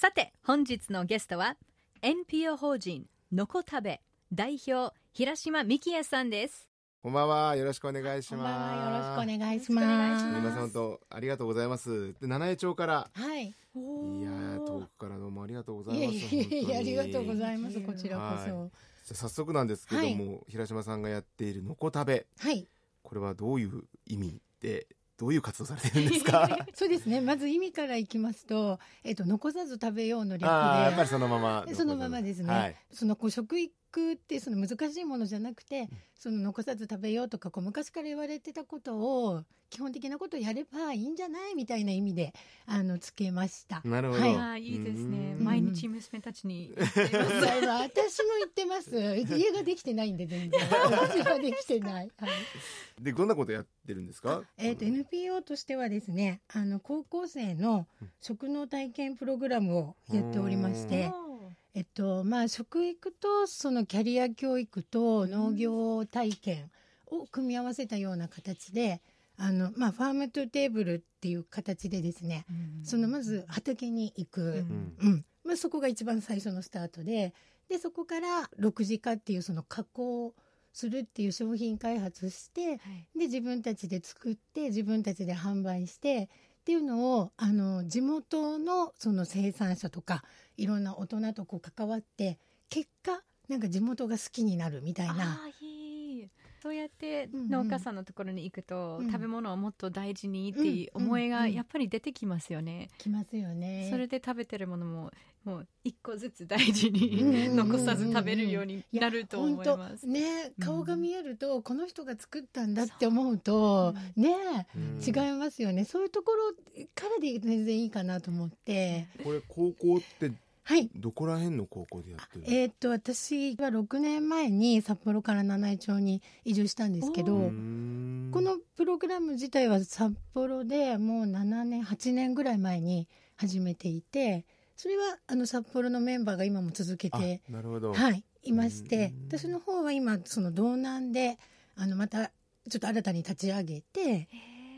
さて本日のゲストは NPO 法人のこ食べ代表平島幹也さんですこんばんは。よろしくお願いします。よろしくお願いしよろしくお願います。します皆さん本当ありがとうございます。で七重町から。はい。いやー遠くからどうもありがとうございます。いえいえいえ、ありがとうごいざいます。こちらこそ。じゃあ早速なんですけども、平島さんがやっているのこ食べ、はい。これはどういう意味でどういう活動されてるんですか？そうですね。まず意味からいきますと、えっと、残さず食べようの略ああやっぱりで。そのまま。そのままですね。はい。そのこう食育ってその難しいものじゃなくて、その残さず食べようとかこう昔から言われてたことを基本的なことをやればいいんじゃないみたいな意味であのつけました。なるほど。はいいいですねうん毎日娘たちに 私も言ってます。家ができてないんで全然。私はできてない。はい。でどんなことやってるんですか？えー、と NPO としてはですねあの高校生の食農体験プログラムをやっておりまして、えっとまあ、食育とそのキャリア教育と農業体験を組み合わせたような形であの、まあ、ファームトゥテーブルっていう形でですねそのまず畑に行く、うん。うん。うんまあ、そこが一番最初のスタートででそこから6次化っていうその加工するっていう商品開発してはい。で自分たちで作って自分たちで販売してっていうのをあの地元のその生産者とかいろんな大人とこう関わって結果なんか地元が好きになるみたいな。あいいそうやってうんうん。農家さんのところに行くと、うん。食べ物をもっと大事にっていう思いがうんうん。やっぱり出てきますよね、きますよね。それで食べてるものももう一個ずつ大事にうんうんうんうん残さず食べるようになると思います。本当ねうん。顔が見えると、この人が作ったんだって思うと、う。ねうん。違いますよね。そういうところからで全然いいかなと思って。これ高校ってはい。どこら辺の高校でやってるの？えーっと私は6年前に札幌から七飯町に移住したんですけどこのプログラム自体は札幌でもう7年8年ぐらい前に始めていてそれはあの札幌のメンバーが今も続けあてなるほど。はいいまして。うん。私の方は今その道南であのまたちょっと新たに立ち上げて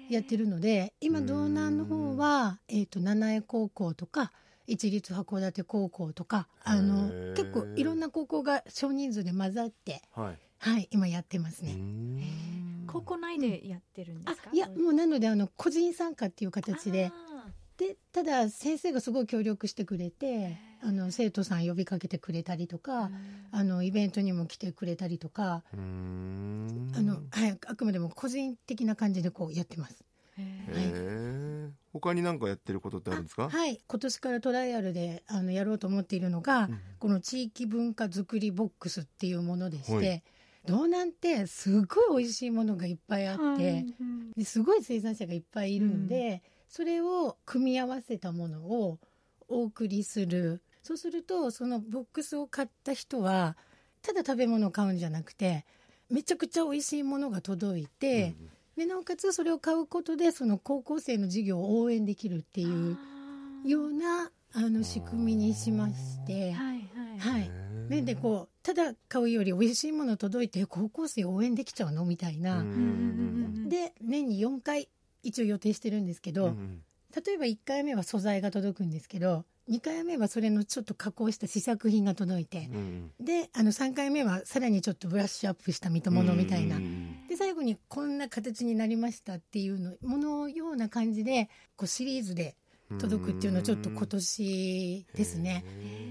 やってるので今道南の方は、えー、と七重高校とか一律函館高校とかあの結構いろんな高校が少人数で混ざって、はい。はい、今やってますね。ん。高校内でやってるんであすか？いやもうなのであの個人参加っていう形で。あでただ先生がすごい協力してくれてあの生徒さん呼びかけてくれたりとーかあのイベントにも来てくれたりとか。あの、はい、あくまでも個人的な感じでこうやってます。へえ。他に何かやってることってあるんですか？はい。今年からトライアルであのやろうと思っているのが、うん。この地域文化づくりボックスっていうものでして、はい。道南ってすごい美味しいものがいっぱいあって、はい。ですごい生産者がいっぱいいるので、それを組み合わせたものをお送りする。そうするとそのボックスを買った人はただ食べ物を買うんじゃなくてめちゃくちゃ美味しいものが届いて、でなおかつそれを買うことでその高校生の授業を応援できるっていうようなあの仕組みにしまして。はいはい。はい。ね、でこうただ買うより美味しいもの届いて高校生応援できちゃうのみたいな、んで年に4回一応予定してるんですけど、例えば1回目は素材が届くんですけど2回目はそれのちょっと加工した試作品が届いて、であの3回目はさらにちょっとブラッシュアップした見たものみたいな、で最後にこんな形になりましたっていうのものような感じでこうシリーズで届くっていうのはちょっと今年ですね。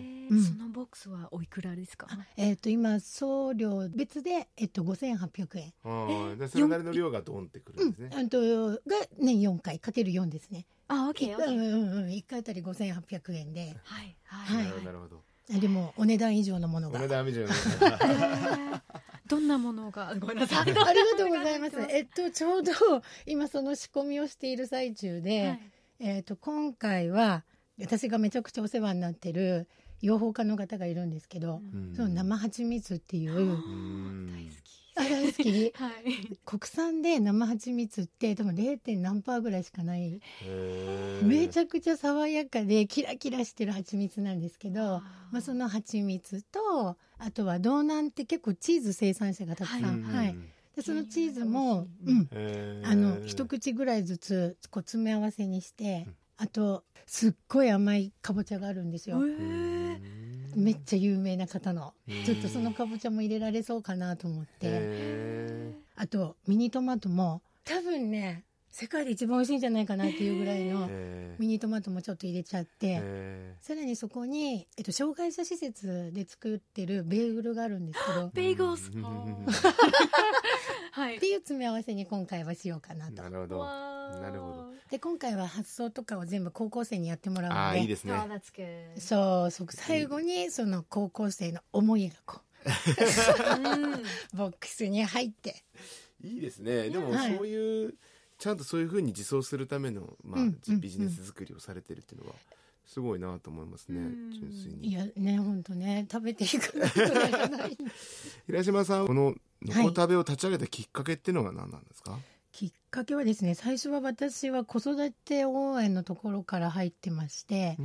うんそのボックスはおいくらですか？えっ、と今送料別でえっと5800円。ああ、でそれなりの量がドンってくるんですね。あとが年4回かける4ですね。あ、オッケーオッケーうんうんうん1回あたり5800円で。はいははいいなるほどでもお値段以上のものが。お値段以上の。どんなものが？ごめんなあさいありがとうございます。えっとちょうど今その仕込みをしている最中で、はいえっと今回は私がめちゃくちゃお世話になってる養蜂家の方がいるんですけど、うん。その生蜂蜜っていう、うん。大好き。あ大好き。はい。国産で生蜂蜜って多分 0. 何パーぐらいしかない。めちゃくちゃ爽やかでキラキラしてる蜂蜜なんですけど、まあ、その蜂蜜とあとは道南って結構チーズ生産者がたくさん、うんはいでそのチーズも、ううん。あの一口ぐらいずつこう詰め合わせにして、うんあとすっごい甘いかぼちゃがあるんですよ、うん。めっちゃ有名な方の。うん。ちょっとそのかぼちゃも入れられそうかなと思って。へあとミニトマトも多分ね世界で一番美味しいんじゃないかなっていうぐらいー。のミニトマトもちょっと入れちゃってへさらにそこに、えっと、障害者施設で作ってるベーグルがあるんですけど。っベーグル はい。ていう詰め合わせに今回はしようかなと。ーなるほど。なるほど。で今回は発送とかを全部高校生にやってもらうあので。あいいですね。Oh. そうそう最後にその高校生の思いがこう。ボックスに入って。いいですね。でもはい。そういうちゃんとそういうふうに自走するための、まあビジネス作りをされてるっていうのはすごいなと思いますね、うん。純粋いにやね本当ね。食べていくぐらいじゃない。平島さんこの「のこ食べ」を立ち上げたきっかけっていうのは何なんですか、きっかけはですね最初は私は子育て応援のところから入ってまして、あ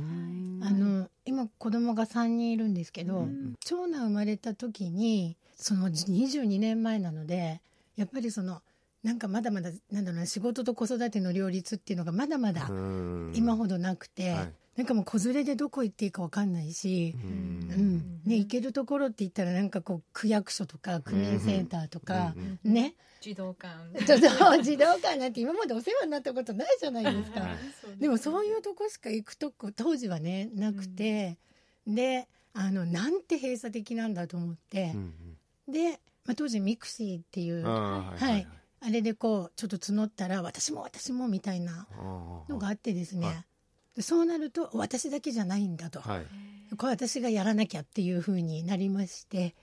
の今子供が3人いるんですけど、うん。長男生まれた時にその22年前なのでやっぱりそのなんかまだまだなんだろうな仕事と子育ての両立っていうのがまだまだうん。今ほどなくて、はいなんかもう子連れでどこ行っていいか分かんないし、ううん。んね、行けるところって言ったらなんかこう区役所とか区民センターとか、うんね。児童館。児童館なんて今までお世話になったことないじゃないですか。はい。でもそういうとこしか行くとこ当時はねなくて、であのなんて閉鎖的なんだと思って。う、んで、まあ、当時ミクシーっていううんあーはいあれでこうちょっと募ったら私も私もみたいなのがあってですね、はいでそうなると私だけじゃないんだと、はい。これ私がやらなきゃっていう風になりまして。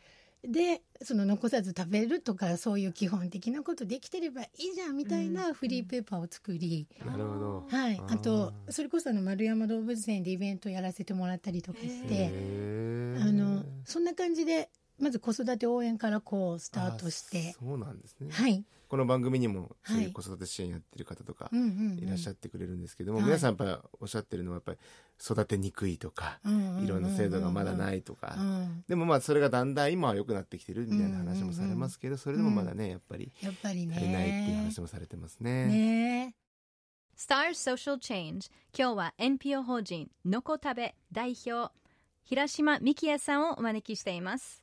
でその残さず食べるとかそういう基本的なことできてればいいじゃんみたいなフリーペーパーを作り、なるほど。はい、あとそれこそあの丸山動物園でイベントやらせてもらったりとかして。あのそんな感じでまず子育て応援からこうスタートして。あそうなんですね、はい、この番組にもそうはい。いう子育て支援やってる方とかいらっしゃってくれるんですけども、はい。皆さんやっぱりおっしゃってるのはやっぱり育てにくいとか、いろんな制度がまだないいとか、うん、でもまあそれがだんだん今は良くなってきてるみたいな話もされますけど、それでもまだねやっぱりやっぱりね。足りないっていう話もされてますね。ね。Stars Social Change 今日は NPO 法人のこ食べ代表平島幹也さんをお招きしています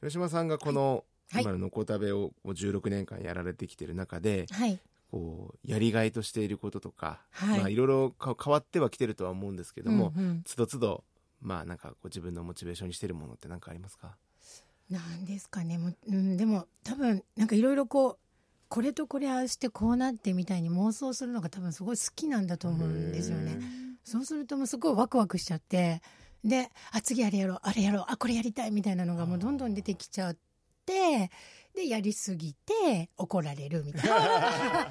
広島さんがこの、はい。今ののこ食べをもう16年間やられてきてる中ではい。こうやりがいとしていることとか、はい。まあいろいろか変わってはきてるとは思うんですけども、うんうん。つどつどまあなんかこう自分のモチベーションにしてるものって何かありますか？なんですかね。もう、うん、でも多分なんかいろいろこうこれとこれああしてこうなってみたいに妄想するのが多分すごい好きなんだと思うんですよね。そうするともうすごいワクワクしちゃってであ次あれやろうあれやろうあこれやりたいみたいなのがもうどんどん出てきちゃってでやりすぎて怒られるみたいな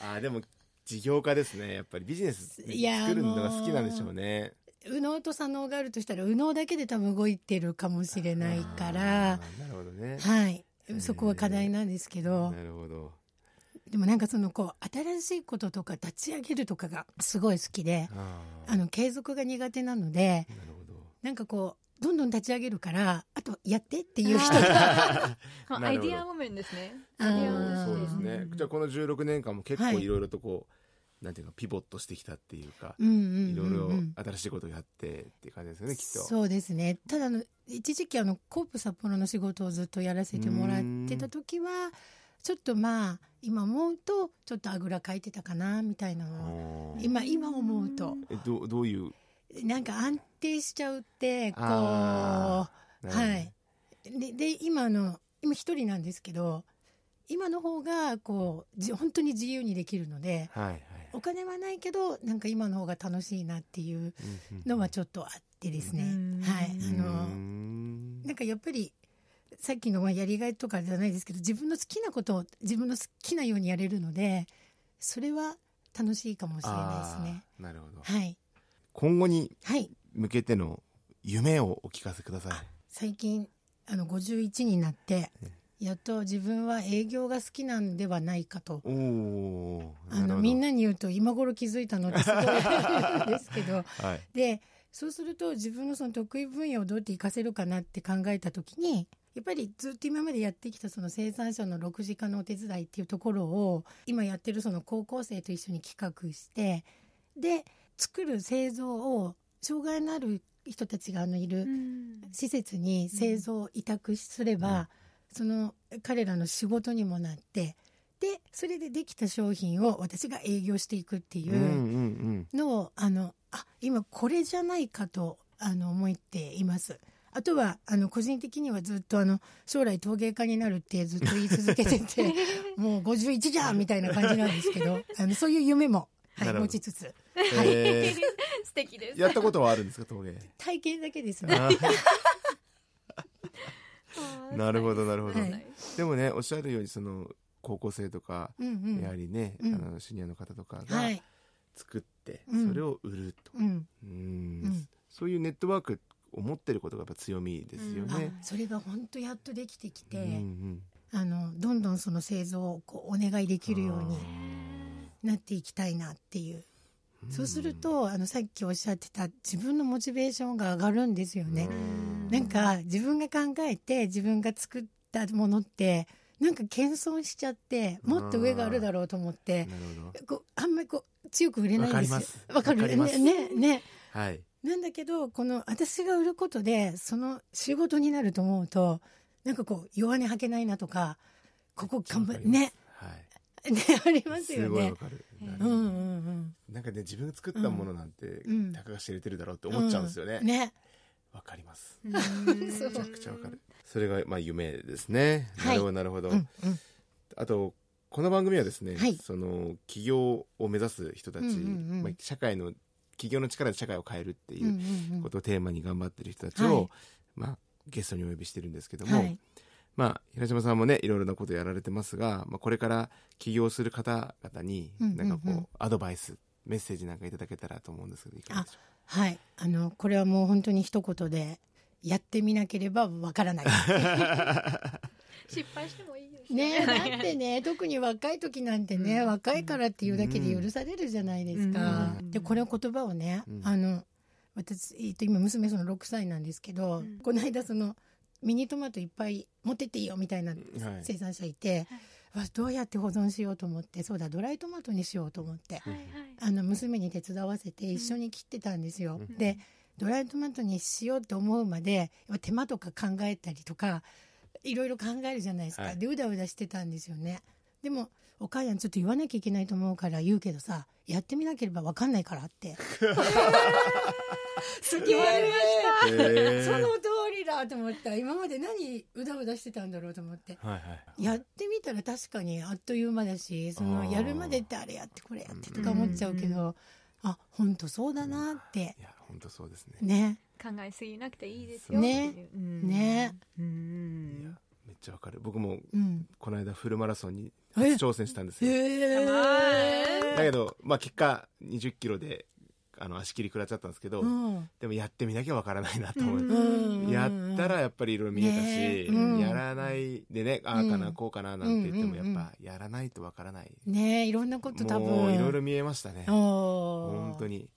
あーでも事業家ですねやっぱりビジネス作るのが好きなんでしょうね。右脳と左脳があるとしたら右脳だけで多分動いてるかもしれないからなるほどね。はいそこは課題なんですけどなるほど。でもなんかそのこう新しいこととか立ち上げるとかがすごい好きであの継続が苦手なのでなるほど。なんかこうどんどん立ち上げるからあとやってっていう人が アイディアウォメンですね。そうですね。じゃあこの16年間も結はい。構いろいろとこう、なんていうかピボットしてきたっていうか、いろいろ新しいことをやってっていう感じですよねきっと。そうですね。ただあの一時期あのコープ札幌の仕事をずっとやらせてもらってた時はちょっとまあ今思うとちょっとあぐらかいてたかなみたいな今今思うと。えどうどういう？なんか安定しちゃうってこうはい。でで今あの今一人なんですけど今の方がこうじ本当に自由にできるのではいはい。お金はないけどなんか今の方が楽しいなっていうのはちょっとあってですね、うん。はい。あうのん。なんかやっぱりさっきのやりがいとかじゃないですけど自分の好きなことを自分の好きなようにやれるのでそれは楽しいかもしれないですね。なるほど。はい、今後にはい、向けての夢をお聞かせください。最近あの51になってやっと自分は営業が好きなんではないかと。あのみんなに言うと今頃気づいたのってすごいんですけど、はい、でそうすると自分のその得意分野をどうやって活かせるかなって考えた時にやっぱりずっと今までやってきたその生産者の6時間のお手伝いっていうところを今やってるその高校生と一緒に企画してで作る製造を障害のある人たちがあのいる施設に製造を委託すれば、うん、その彼らの仕事にもなってでそれでできた商品を私が営業していくっていうのを、あのあ今これじゃないかとあの思っています。あとはあの個人的にはずっとあの将来陶芸家になるってずっと言い続けてて もう51じゃんみたいな感じなんですけどあのそういう夢も、はい、持ちつつ、はい、えー、素敵です。やったことはあるんですか陶芸？体験だけですね。なるほどなるほど、はい、でもねおっしゃるようにその高校生とか、うんうん、やはりね、うん、あのシニアの方とかが作って、それを売ると、うん、うん。そういうネットワーク思ってることがやっぱ強みですよね。それが本当やっとできてきて、うんうん、あのどんどんその製造をこうお願いできるようになっていきたいなっていう。そうするとあのさっきおっしゃってた自分のモチベーションが上がるんですよね。なんか自分が考えて自分が作ったものってなんか謙遜しちゃってもっと上があるだろうと思ってこうあんまりこう強く売れないんですよ。わかるねねね。はい。なんだけどこの私が売ることでその仕事になると思うとなんかこう弱音吐けないなとかここ頑張るね。はい。ねありますよね。うんうんうん。なんかね自分が作ったものなんて、うん、たかが知れてるだろうって思っちゃうんですよね。うん、ね。わかります。めちゃくちゃわかる。それがまあ夢ですね。なるほどなるほど。うんうん、あとこの番組はですね、はい、その起業を目指す人たち、うんうんうん、まあ、社会の企業の力で社会を変えるっていうことをテーマに頑張ってる人たちを、はい、まあ、ゲストにお呼びしてるんですけども、はい、まあ、平島さんもねいろいろなことやられてますが、まあ、これから起業する方々になんかこう、うんうんうん、アドバイスメッセージなんかいただけたらと思うんですけどいかがでしょう？はい。あのこれはもう本当に一言でやってみなければわからない 失敗してもいいですね。だってね、特に若い時なんてね、うん、若いからっていうだけで許されるじゃないですか。うん、で、この言葉をね、うん、あの、私、えっと、今娘その6歳なんですけど、この間その、ミニトマトいっぱい持ってっていいよみたいな生産者いて、はい、どうやって保存しようと思ってそうだドライトマトにしようと思って、はいはい、あの娘に手伝わせて一緒に切ってたんですよ。でドライトマトにしようと思うまで手間とか考えたりとかいろいろ考えるじゃないですか、はい、でうだうだしてたんですよね。でもお母さんちょっと言わなきゃいけないと思うから言うけどさやってみなければ分かんないからって。好き言われました、えー、その通りだと思った。今まで何うだうだしてたんだろうと思って、はいはい、やってみたら確かにあっという間だしそのやるまでってあれやってこれやってとか思っちゃうけど、あ本当そうだなって、いや本当そうですね。ね考えすぎなくていいですよね。ね。うん。めっちゃわかる。僕も、この間フルマラソンに初挑戦したんですよ、だけど、まあ、結果20キロであの足切り食らっちゃったんですけど、うん、でもやってみなきゃわからないなと思って、うん、やったらやっぱりいろいろ見えたし、ね、やらないでね、ああかな、こうかななんて言ってもやっぱやらないとわからない。ねいろんなこと多分。いろいろ見えましたね。本当に。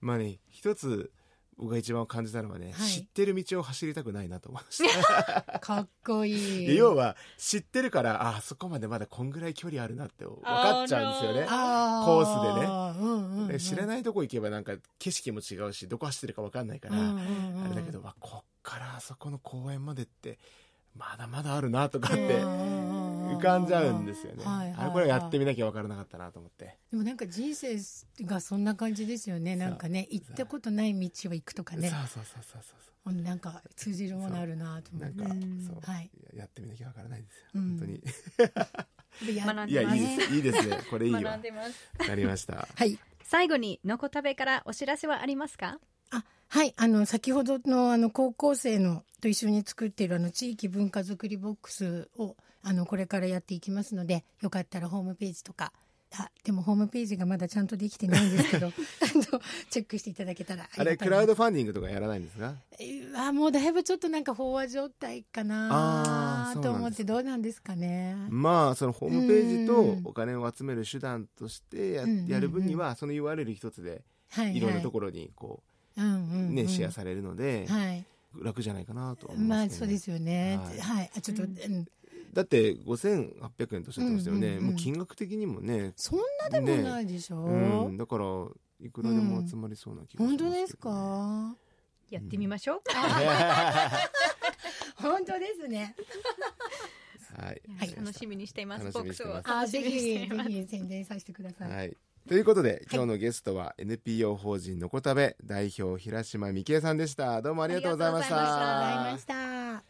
まあね一つ僕が一番感じたのはね、はい、知ってる道を走りたくないなと思いました。かっこいい。要は知ってるからあそこまでまだこんぐらい距離あるなって分かっちゃうんですよね。コースでね、うんうんうん、知らないとこ行けばなんか景色も違うしどこ走ってるか分かんないから、うんうんうん、あれだけどわこっからあそこの公園までってまだまだあるなとかって浮かんじゃうんですよね、はいはいはい、あれこれやってみなきゃ分からなかったなと思って。でもなんか人生がそんな感じですよね。なんかね行ったことない道を行くとかね。そうそうそうそうそうなんか通じるものあるなと思って。なんかそう、はい、やってみなきゃ分からないですよ、うん、本当に。いやいいです。いいですね。これいいわ。学んでます。なりました。はい。最後にのこ食べからお知らせはありますか？あはいあの先ほどのあの高校生のと一緒に作っているあの地域文化づくりボックスをあのこれからやっていきますのでよかったらホームページとかあでもホームページがまだちゃんとできてないんですけど あのチェックしていただけたらあれクラウドファンディングとかやらないんですか？あもうだいぶちょっとなんか飽和状態かなと思ってどうなんですかね。まあそのホームページとお金を集める手段としてや,、やる分にはその URL 一つでいろんなところにこう、ねシェアされるので、はい、楽じゃないかなと思います、ね、まあそうですよね。はい、ちょっと、うん。だって5800円とおっしゃってましたよね、うんうんうん、もう金額的にもね。そんなでもないでしょ、ね、うん、だからいくらでも集まりそうな気がします、ねうん、本当ですか？やってみましょう、本当ですね。はい、はい、楽しみにしています。楽しみにしてます。あ、ぜひぜひ宣伝させてください。はい。ということで、今日のゲストは NPO 法人のこたべ代表平島美恵さんでした。どうもありがとうございました。ありがとうございました。